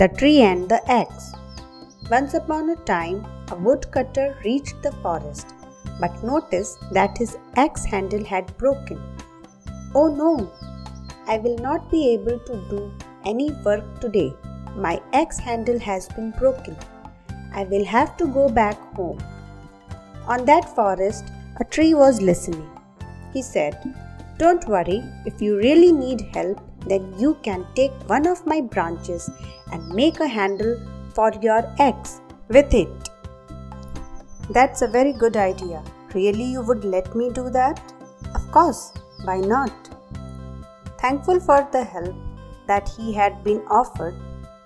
The Tree and the Axe. Once upon a time, a woodcutter reached the forest but noticed that his axe handle had broken. Oh no! I will not be able to do any work today. My axe handle has been broken. I will have to go back home. On that forest, a tree was listening. He said, Don't worry, if you really need help, then you can take one of my branches and make a handle for your axe with it. That's a very good idea. Really, you would let me do that? Of course, why not? Thankful for the help that he had been offered,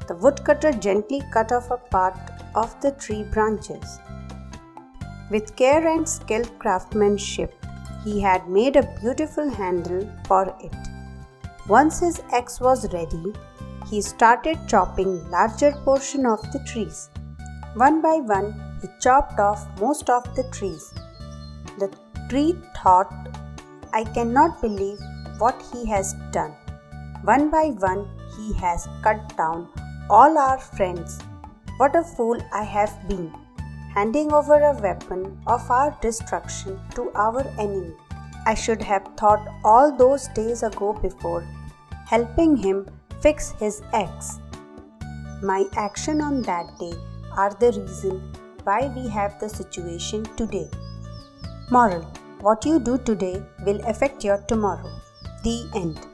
the woodcutter gently cut off a part of the tree branches. With care and skilled craftsmanship, he had made a beautiful handle for it. Once his axe was ready, he started chopping larger portion of the trees. One by one, he chopped off most of the trees. The tree thought, I cannot believe what he has done. One by one, he has cut down all our friends. What a fool I have been, handing over a weapon of our destruction to our enemy. I should have thought all those days ago before helping him fix his ex. My action on that day are the reason why we have the situation today. Moral What you do today will affect your tomorrow. The end.